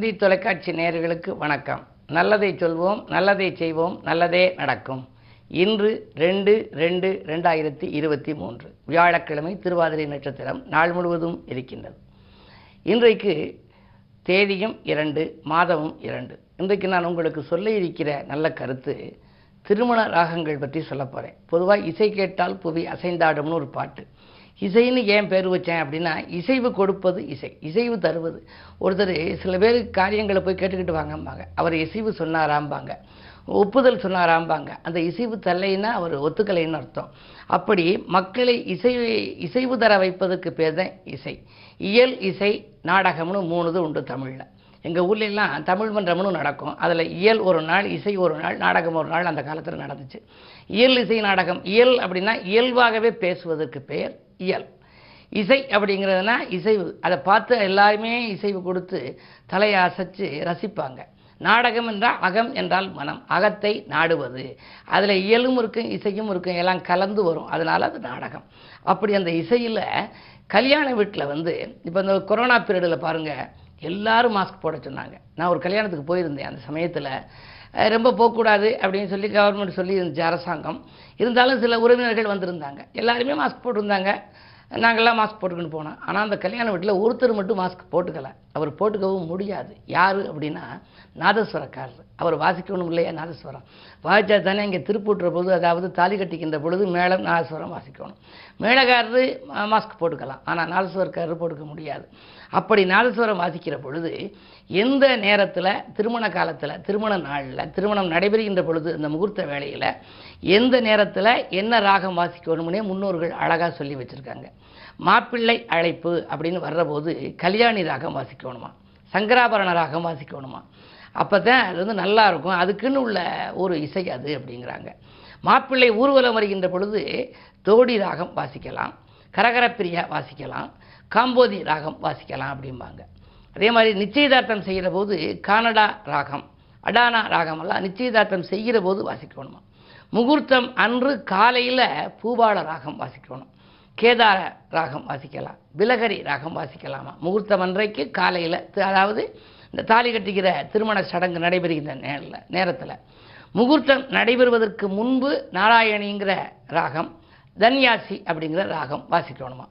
தந்தி தொலைக்காட்சி நேயர்களுக்கு வணக்கம். நல்லதை சொல்வோம் நல்லதை செய்வோம் நல்லதே நடக்கும். இன்று ரெண்டு ரெண்டு ரெண்டாயிரத்தி இருபத்தி மூன்று. வியாழக்கிழமை திருவாதிரை நட்சத்திரம் நாள் முழுவதும் இருக்கின்றது. இன்றைக்கு தேதியும் இரண்டு மாதமும் இரண்டு. இன்றைக்கு நான் உங்களுக்கு சொல்ல இருக்கிற நல்ல கருத்து திருமண ராகங்கள் பற்றி சொல்ல போகிறேன் பொதுவாக இசை கேட்டால் புவி அசைந்தாடும்னு ஒரு பாட்டு. இசைன்னு ஏன் பேர் வச்சேன் அப்படின்னா இசைவு கொடுப்பது இசை இசைவு தருவது. ஒருத்தர் சில பேர் காரியங்களை போய் கேட்டுக்கிட்டு வாங்கம்பாங்க. அவர் இசைவு சொன்னாராம்பாங்க. ஒப்புதல் சொன்னாராம்பாங்க. அந்த இசைவு தல்லைன்னா அவர் ஒத்துக்கலைன்னு அர்த்தம். அப்படி மக்களை இசை இசைவு தர வைப்பதற்கு பேர் தான் இசை. இயல் இசை நாடகம்னு மூணுது உண்டு தமிழில். எங்கள் ஊர்லெல்லாம் தமிழ் மன்றம்னு நடக்கும். அதில் இயல் ஒரு நாள் இசை ஒரு நாள் நாடகம் ஒரு நாள் அந்த காலத்தில் நடந்துச்சு. இயல் இசை நாடகம். இயல் அப்படின்னா இயல்பாகவே பேசுவதற்கு பெயர் இயல். இசை அப்படிங்கிறதுனா இசைவு. அதை பார்த்து எல்லாருமே இசைவு கொடுத்து தலையை அசைச்சு ரசிப்பாங்க. நாடகம் என்றால் அகம் என்றால் மனம். அகத்தை நாடுவது. அதில் இயலும் இருக்கும் இசையும் இருக்கும் எல்லாம் கலந்து வரும். அதனால் அது நாடகம். அப்படி அந்த இசையில் கல்யாண வீட்டில் வந்து இப்போ இந்த கொரோனா பீரியடில் பாருங்கள் எல்லாரும் மாஸ்க் போட சொன்னாங்க. நான் ஒரு கல்யாணத்துக்கு போயிருந்தேன் அந்த சமயத்தில். ரொம்ப போகக்கூடாது அப்படின்னு சொல்லி கவர்மெண்ட் சொல்லி இருந்துச்சு அரசாங்கம். இருந்தாலும் சில உறவினர்கள் வந்திருந்தாங்க. எல்லாருமே மாஸ்க் போட்டிருந்தாங்க. நாங்கள்லாம் மாஸ்க் போட்டுக்கின்னு போனோம். ஆனால் அந்த கல்யாண வீட்டில் ஒருத்தர் மட்டும் மாஸ்க் போட்டுக்கல. அவர் போட்டுக்கவும் முடியாது. யார் அப்படின்னா நாதஸ்வரக்காரர். அவர் வாசிக்கணும் இல்லையா நாதஸ்வரம்? வாசித்தா தானே இங்கே திருப்பூட்டுற பொழுது அதாவது தாலி கட்டிக்கின்ற பொழுது மேளம் நாதஸ்வரம் வாசிக்கணும். மேளக்காரரு மாஸ்க் போட்டுக்கலாம். ஆனால் நாதஸ்வரக்காரர் போட்டுக்க முடியாது. அப்படி நாதஸ்வரம் வாசிக்கிற பொழுது எந்த நேரத்தில் திருமண காலத்தில் திருமண நாளில் திருமணம் நடைபெறுகின்ற பொழுது இந்த முகூர்த்த வேளையில் எந்த நேரத்தில் என்ன ராகம் வாசிக்கணும்னே முன்னோர்கள் அழகாக சொல்லி வச்சுருக்காங்க. மாப்பிள்ளை அழைப்பு அப்படின்னு வர்றபோது கல்யாணி ராகம் வாசிக்கணுமா? சங்கராபரண ராகம் வாசிக்கணுமா? அப்போ தான் அது வந்து நல்லா இருக்கும். அதுக்குன்னு உள்ள ஒரு இசை அது அப்படிங்கிறாங்க. மாப்பிள்ளை ஊர்வலம் வருகின்ற பொழுது தோடி ராகம் வாசிக்கலாம். கரகரப்பிரியா வாசிக்கலாம் காம்போதி ராகம் வாசிக்கலாம் அப்படிம்பாங்க. அதே மாதிரி நிச்சயதார்த்தம் செய்கிற போது கானடா ராகம் அடானா ராகமெல்லாம் நிச்சயதார்த்தம் செய்கிற போது வாசிக்கணுமா? முகூர்த்தம் அன்று காலையில் பூபால ராகம் வாசிக்கணும் கேதார ராகம் வாசிக்கலாம் பிலகரி ராகம் வாசிக்கலாமா? முகூர்த்தம் அன்றைக்கு காலையில் அதாவது இந்த தாலி கட்டிக்கிற திருமண சடங்கு நடைபெறுகின்ற நேரில் நேரத்தில். முகூர்த்தம் நடைபெறுவதற்கு முன்பு நாராயணிங்கிற ராகம் தன்யாசி அப்படிங்கிற ராகம் வாசிக்கணுமா?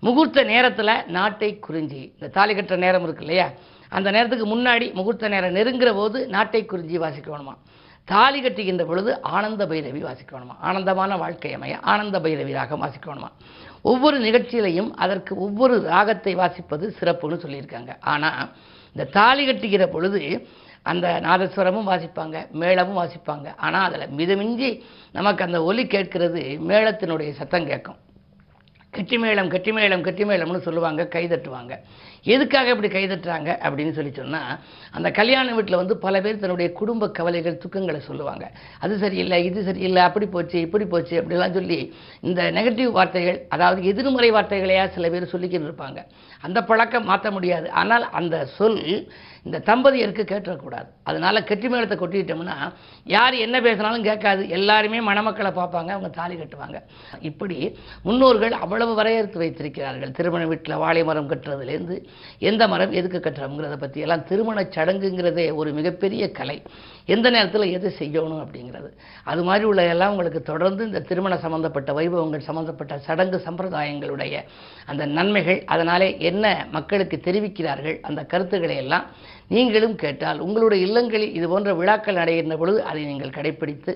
முகூர்த்த நேரத்தில் நாட்டை குறிஞ்சி. இந்த தாலி கட்டுற நேரம் இருக்கு இல்லையா? அந்த நேரத்துக்கு முன்னாடி முகூர்த்த நேரம் நெருங்குற போது நாட்டை குறிஞ்சி வாசிக்கணுமா? தாலி கட்டுகின்ற பொழுது ஆனந்த பைரவி வாசிக்கணுமா? ஆனந்தமான வாழ்க்கை அமைய ஆனந்த பைரவி ராகம் வாசிக்கணுமா? ஒவ்வொரு நிகழ்ச்சியிலையும் அதற்கு ஒவ்வொரு ராகத்தை வாசிப்பது சிறப்புன்னு சொல்லியிருக்காங்க. ஆனால் இந்த தாலி கட்டுகிற பொழுது அந்த நாதஸ்வரமும் வாசிப்பாங்க மேளமும் வாசிப்பாங்க. ஆனால் அதில் மிதமிஞ்சி நமக்கு அந்த ஒலி கேட்கிறது மேளத்தினுடைய சத்தம் கேட்கும். கெட்டிமேளம் கெட்டிமேளம் கெட்டிமேளம்னு சொல்லுவாங்க கைதட்டுவாங்க. எதுக்காக இப்படி கைதட்டுறாங்க அப்படின்னு சொல்லி சொன்னால் அந்த கல்யாண வீட்டில் வந்து பல பேர் தன்னுடைய குடும்ப கவலைகள் துக்கங்களை சொல்லுவாங்க. அது சரியில்லை இது சரியில்லை அப்படி போச்சு இப்படி போச்சு அப்படிலாம் சொல்லி இந்த நெகட்டிவ் வார்த்தைகள் அதாவது எதிர்மறை வார்த்தைகளையா சில பேர் சொல்லிக்கிட்டு இருப்பாங்க. அந்த பழக்கம் மாற்ற முடியாது. ஆனால் அந்த சொல் இந்த தம்பதியருக்கு கேட்டக்கூடாது. அதனால் கெட்டிமேளத்தை கொட்டிட்டோம்னா யார் என்ன பேசினாலும் கேட்காது. எல்லாருமே மணமக்களை பார்ப்பாங்க அவங்க தாலி கட்டுவாங்க. இப்படி முன்னோர்கள் அவ்வளோ அவ்வளவு வரையறுத்து வைத்திருக்கிறார்கள். திருமண வீட்டில் வாழை மரம் கட்டுறதுலேருந்து எந்த மரம் எதுக்கு கட்டுறோங்கிறத பற்றி எல்லாம் திருமண சடங்குங்கிறதே ஒரு மிகப்பெரிய கலை. எந்த நேரத்தில் எது செய்யணும் அப்படிங்கிறது. அது மாதிரி உள்ள எல்லாம் உங்களுக்கு தொடர்ந்து இந்த திருமண சம்பந்தப்பட்ட வைபவங்கள் சம்பந்தப்பட்ட சடங்கு சம்பிரதாயங்களுடைய அந்த நன்மைகள் அதனாலே என்ன மக்களுக்கு தெரிவிக்கிறார்கள் அந்த கருத்துக்களை எல்லாம் நீங்களும் கேட்டால் உங்களுடைய இல்லங்களில் இது போன்ற விழாக்கள் நடைகின்ற பொழுது அதை நீங்கள் கடைப்பிடித்து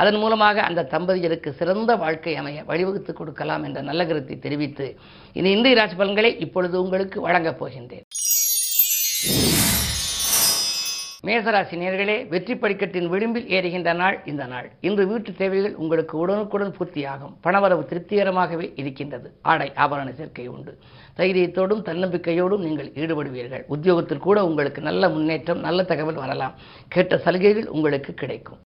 அதன் மூலமாக அந்த தம்பதியருக்கு சிறந்த வாழ்க்கை அமைய வழிவகுத்து கொடுக்கலாம் என்ற நல்ல கருத்தை தெரிவித்து இனி இந்திய ராசி பலன்களை இப்பொழுது உங்களுக்கு வழங்கப் போகின்றேன். மேசராசி நேர்களே வெற்றி படிக்கட்டின் விளிம்பில் ஏறுகின்ற நாள் இந்த நாள். இன்று வீட்டு தேவைகள் உங்களுக்கு உடனுக்குடன் பூர்த்தியாகும். பணவரவு திருப்திகரமாகவே இருக்கின்றது. ஆடை ஆபரண சேர்க்கை உண்டு. தைரியத்தோடும் தன்னம்பிக்கையோடும் நீங்கள் ஈடுபடுவீர்கள். உத்தியோகத்தில் கூட உங்களுக்கு நல்ல முன்னேற்றம் நல்ல தகவல் வரலாம். கேட்ட சலுகைகள் உங்களுக்கு கிடைக்கும்.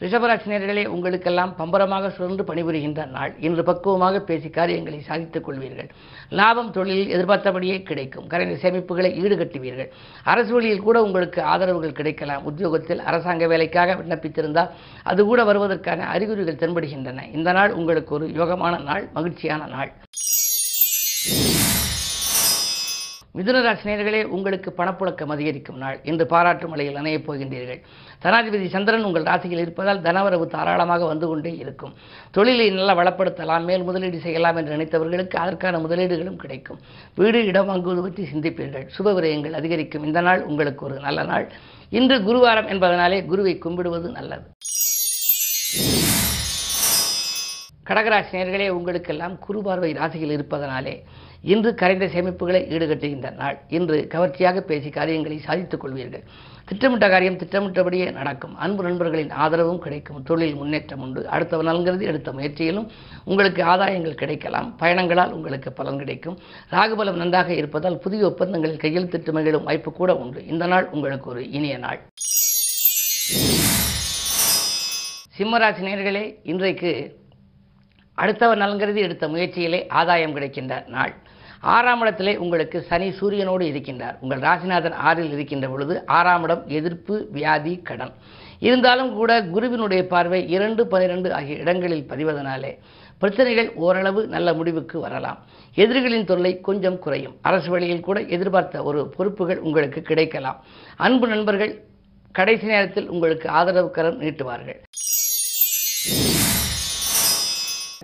ரிஷபராசினியர்களே உங்களுக்கெல்லாம் பம்பரமாக சுழன்று பணிபுரிகின்ற நாள். இன்று பக்குவமாக பேசி காரியங்களை சாதித்துக் கொள்வீர்கள். லாபம் தொழிலில் எதிர்பார்த்தபடியே கிடைக்கும். கரைந்த சேமிப்புகளை ஈடுகட்டுவீர்கள். அரசு வழியில் கூட உங்களுக்கு ஆதரவுகள் கிடைக்கலாம். உத்தியோகத்தில் அரசாங்க வேலைக்காக விண்ணப்பித்திருந்தால் அது கூட வருவதற்கான அறிகுறிகள் தென்படுகின்றன. இந்த நாள் உங்களுக்கு ஒரு யோகமான நாள் மகிழ்ச்சியான நாள். மிதுனராசினியர்களே உங்களுக்கு பணப்புழக்கம் அதிகரிக்கும் நாள். இன்று பாராட்டு மலையில் அணையப் போகின்றீர்கள். தனாதிபதி சந்திரன் உங்கள் ராசியில் இருப்பதால் தனவரவு தாராளமாக வந்து கொண்டே இருக்கும். தொழிலை நல்லா வளப்படுத்தலாம் மேல் முதலீடு செய்யலாம் என்று நினைத்தவர்களுக்கு அதற்கான முதலீடுகளும் கிடைக்கும். வீடு இடம் வாங்குவது பற்றி சிந்திப்பீர்கள். சுப விரயங்கள் அதிகரிக்கும். இந்த நாள் உங்களுக்கு ஒரு நல்ல நாள். இன்று குருவாரம் என்பதனாலே குருவை கும்பிடுவது நல்லது. கடகராசி நேர்களே உங்களுக்கெல்லாம் குருபார்வை ராசியில் இருப்பதனாலே இன்று கரைந்த சேமிப்புகளை ஈடுகட்டுகின்ற நாள். இன்று கவர்ச்சியாக பேசி காரியங்களை சாதித்துக் கொள்வீர்கள். திட்டமிட்ட காரியம் திட்டமிட்டபடியே நடக்கும். அன்பு நண்பர்களின் ஆதரவும் கிடைக்கும். தொழில் முன்னேற்றம் உண்டு. அடுத்தவன் நலங்கிறது எடுத்த முயற்சியிலும் உங்களுக்கு ஆதாயங்கள் கிடைக்கலாம். பயணங்களால் உங்களுக்கு பலன் கிடைக்கும். ராகுபலம் நன்றாக இருப்பதால் புதிய ஒப்பந்தங்களில் கையெழுத்திட்டு மகிழும் வாய்ப்பு கூட உண்டு. இந்த நாள் உங்களுக்கு ஒரு இனிய நாள். சிம்மராசி நேர்களே இன்றைக்கு அடுத்தவர் நலங்கிறது எடுத்த முயற்சியிலே ஆதாயம் கிடைக்கின்ற நாள். ஆறாம் இடத்திலே உங்களுக்கு சனி சூரியனோடு இருக்கின்றார். உங்கள் ராசிநாதன் ஆறில் இருக்கின்ற பொழுது ஆறாம் இடம் எதிர்ப்பு வியாதி கடன். இருந்தாலும் கூட குருவினுடைய பார்வை இரண்டு பனிரெண்டு ஆகிய இடங்களில் பதிவதனாலே பிரச்சனைகள் ஓரளவு நல்ல முடிவுக்கு வரலாம். எதிரிகளின் தொல்லை கொஞ்சம் குறையும். அரசு வழியில் கூட எதிர்பார்த்த ஒரு பொறுப்புகள் உங்களுக்கு கிடைக்கலாம். அன்பு நண்பர்கள் கடைசி நேரத்தில் உங்களுக்கு ஆதரவு கரம் நீட்டுவார்கள்.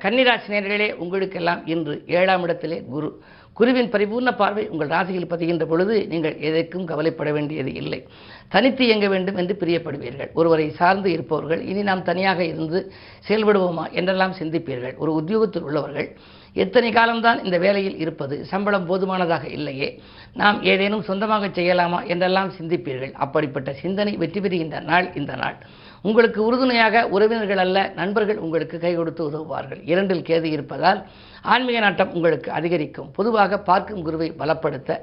கன்னிராசி நேர்களே உங்களுக்கெல்லாம் இன்று ஏழாம் இடத்திலே குரு. குருவின் பரிபூர்ண பார்வை உங்கள் ராசியில் பதிகின்ற பொழுது நீங்கள் எதற்கும் கவலைப்பட வேண்டியது இல்லை. தனித்து இயங்க வேண்டும் என்று பிரியப்படுவீர்கள். ஒருவரை சார்ந்து இருப்பவர்கள் இனி நாம் தனியாக இருந்து செயல்படுவோமா? என்றெல்லாம் சிந்திப்பீர்கள். ஒரு உத்தியோகத்தில் உள்ளவர்கள் எத்தனை காலம்தான் இந்த வேலையில் இருப்பது? சம்பளம் போதுமானதாக இல்லையே. நாம் ஏதேனும் சொந்தமாக செய்யலாமா? என்றெல்லாம் சிந்திப்பீர்கள். அப்படிப்பட்ட சிந்தனை வெற்றி பெறுகின்ற நாள் இந்த நாள். உங்களுக்கு உறுதுணையாக உறவினர்கள் அல்ல நண்பர்கள் உங்களுக்கு கை கொடுத்து உதவுவார்கள். இரண்டில் கேது இருப்பதால் ஆன்மீக நாட்டம் உங்களுக்கு அதிகரிக்கும். பொதுவாக பார்க்கும் குருவை பலப்படுத்த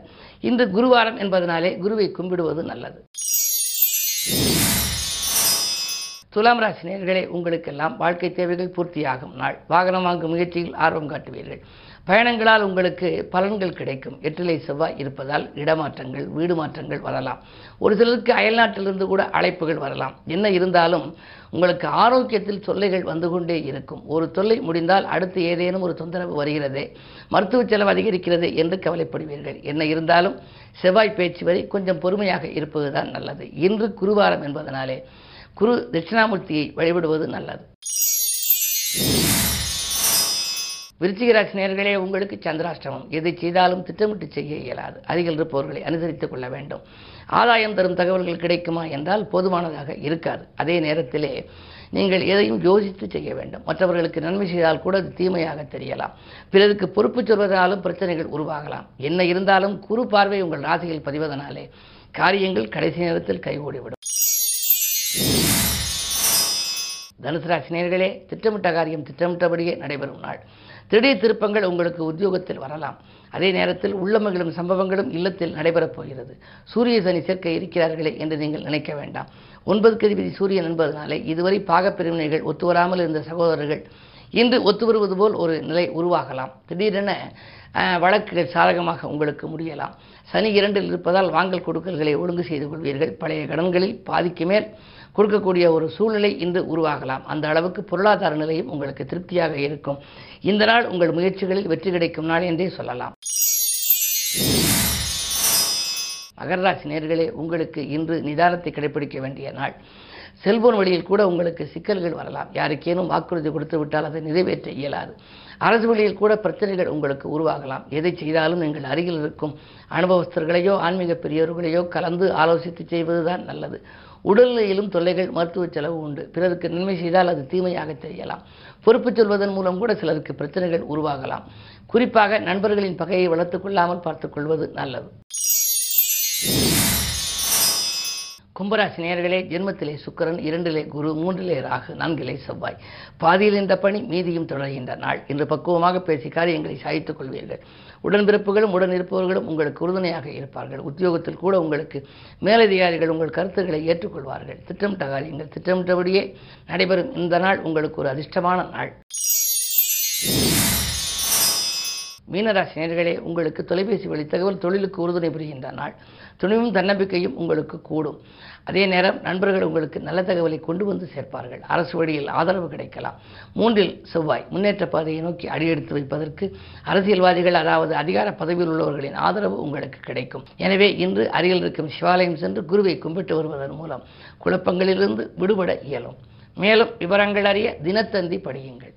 இன்று குருவாரம் என்பதனாலே குருவை கும்பிடுவது நல்லது. துலாம் ராசி நேர்களே உங்களுக்கெல்லாம் வாழ்க்கை தேவைகள் பூர்த்தியாகும் நாள். வாகனம் வாங்கும் முயற்சியில் ஆர்வம் காட்டுவீர்கள். பயணங்களால் உங்களுக்கு பலன்கள் கிடைக்கும். எட்டிலை செவ்வாய் இருப்பதால் இடமாற்றங்கள் வீடு மாற்றங்கள் வரலாம். ஒரு சிலருக்கு அயல்நாட்டிலிருந்து கூட அழைப்புகள் வரலாம். என்ன இருந்தாலும் உங்களுக்கு ஆரோக்கியத்தில் தொல்லைகள் வந்து கொண்டே இருக்கும். ஒரு தொல்லை முடிந்தால் அடுத்து ஏதேனும் ஒரு தொந்தரவு வருகிறதே மருத்துவ செலவு அதிகரிக்கிறது என்று கவலைப்படுவீர்கள். என்ன இருந்தாலும் செவ்வாய் பேச்சு வரை கொஞ்சம் பொறுமையாக இருப்பதுதான் நல்லது. இன்று குருவாரம் என்பதனாலே குரு தட்சிணாமூர்த்தியை வழிபடுவது நல்லது. விருச்சிக ராசி நேர்களே உங்களுக்கு சந்திராஷ்டமம். எதை செய்தாலும் திட்டமிட்டு செய்ய இயலாது. அருகில் இருப்பவர்களை அனுசரித்துக் கொள்ள வேண்டும். ஆதாயம் தரும் தகவல்கள் கிடைக்குமா என்றால் போதுமானதாக இருக்காது. அதே நேரத்திலே நீங்கள் எதையும் யோசித்து செய்ய வேண்டும். மற்றவர்களுக்கு நன்மை செய்தால் கூட அது தீமையாக தெரியலாம். பிறருக்கு பொறுப்பு சொல்வதனாலும் பிரச்சனைகள் உருவாகலாம். என்ன இருந்தாலும் குறு பார்வை உங்கள் ராசியில் பதிவதனாலே காரியங்கள் கடைசி நேரத்தில் கைகூடிவிடும். தனுசு ராசினியர்களே திட்டமிட்ட காரியம் திட்டமிட்டபடியே நடைபெறும் நாள். திடீர் திருப்பங்கள் உங்களுக்கு உத்தியோகத்தில் வரலாம். அதே நேரத்தில் உள்ளமகளும் சம்பவங்களும் இல்லத்தில் நடைபெறப் போகிறது. சூரிய சனி சேர்க்க இருக்கிறார்களே என்று நீங்கள் நினைக்க வேண்டாம். ஒன்பது கதிபதி சூரியன் என்பதனாலே இதுவரை பாகப்பிரிவினைகள் ஒத்துவராமல் இருந்த சகோதரர்கள் இன்று ஒத்து வருவது போல் ஒரு நிலை உருவாகலாம். திடீரென வழக்குகள் சாதகமாக உங்களுக்கு முடியலாம். சனி இரண்டில் இருப்பதால் வாங்கல் கொடுக்கல்களை ஒழுங்கு செய்து கொள்வீர்கள். பழைய கடன்களில் பாதிக்கு மேல் கொடுக்கக்கூடிய ஒரு சூழ்நிலை இன்று உருவாகலாம். அந்த அளவுக்கு பொருளாதார நிலையும் உங்களுக்கு திருப்தியாக இருக்கும். இந்த நாள் உங்கள் முயற்சிகளில் வெற்றி கிடைக்கும் நாள் என்றே சொல்லலாம். மகர ராசி நேர்களே உங்களுக்கு இன்று நிதானத்தை கடைபிடிக்க வேண்டிய நாள். செல்போன் வழியில் கூட உங்களுக்கு சிக்கல்கள் வரலாம். யாருக்கேனும் வாக்குறுதி கொடுத்து விட்டால் அதை நிறைவேற்ற இயலாது. அரசு வழியில் கூட பிரச்சனைகள் உங்களுக்கு உருவாகலாம். எதை செய்தாலும் நீங்கள் அருகில் இருக்கும் அனுபவஸ்தர்களையோ ஆன்மீக பெரியவர்களையோ கலந்து ஆலோசித்து செய்வதுதான் நல்லது. உடல்நிலையிலும் தொல்லைகள் மருத்துவ செலவு உண்டு. பிறருக்கு நன்மை செய்தால் அது தீமையாக தெரியலாம். பொறுப்பு சொல்வதன் மூலம் கூட சிலருக்கு பிரச்சனைகள் உருவாகலாம். குறிப்பாக நண்பர்களின் பகையை வளர்த்துக் கொள்ளாமல் பார்த்துக் கொள்வது நல்லது. கும்பராசி நேர்களே ஜென்மத்திலே சுக்கரன் இரண்டிலே குரு மூன்றிலே ராகு நான்கிலே செவ்வாய். பாதியில் இந்த பணி மீதியும் தொடர்கின்ற நாள். இன்று பக்குவமாக பேசி காரியங்களை சாய்த்துக் கொள்வீர்கள். உடன்பிறப்புகளும் உடன் இருப்பவர்களும் உங்களுக்கு உறுதுணையாக இருப்பார்கள். உத்தியோகத்தில் கூட உங்களுக்கு மேலதிகாரிகள் உங்கள் கருத்துக்களை ஏற்றுக்கொள்வார்கள். திட்டமிட்ட காரியங்கள் திட்டமிட்டபடியே நடைபெறும். இந்த நாள் உங்களுக்கு ஒரு அதிர்ஷ்டமான நாள். மீனராசி நேர்களே உங்களுக்கு தொலைபேசி வழி தகவல் தொழிலுக்கு உறுதுணை புரிகின்ற நாள் துணிவும் தன்னம்பிக்கையும் உங்களுக்கு கூடும். அதே நேரம் நண்பர்கள் உங்களுக்கு நல்ல தகவலை கொண்டு வந்து சேர்ப்பார்கள். அரசு வழியில் ஆதரவு கிடைக்கலாம். மூன்றில் செவ்வாய் முன்னேற்ற பாதையை நோக்கி அடியெடுத்து வைப்பதற்கு அரசியல்வாதிகள் அதாவது அதிகார பதவியில் உள்ளவர்களின் ஆதரவு உங்களுக்கு கிடைக்கும். எனவே இன்று அருகில் இருக்கும் சிவாலயம் சென்று குருவை கும்பிட்டு வருவதன் மூலம் குழப்பங்களிலிருந்து விடுபட இயலும். மேலும் விவரங்கள் அறிய தினத்தந்தி படியுங்கள்.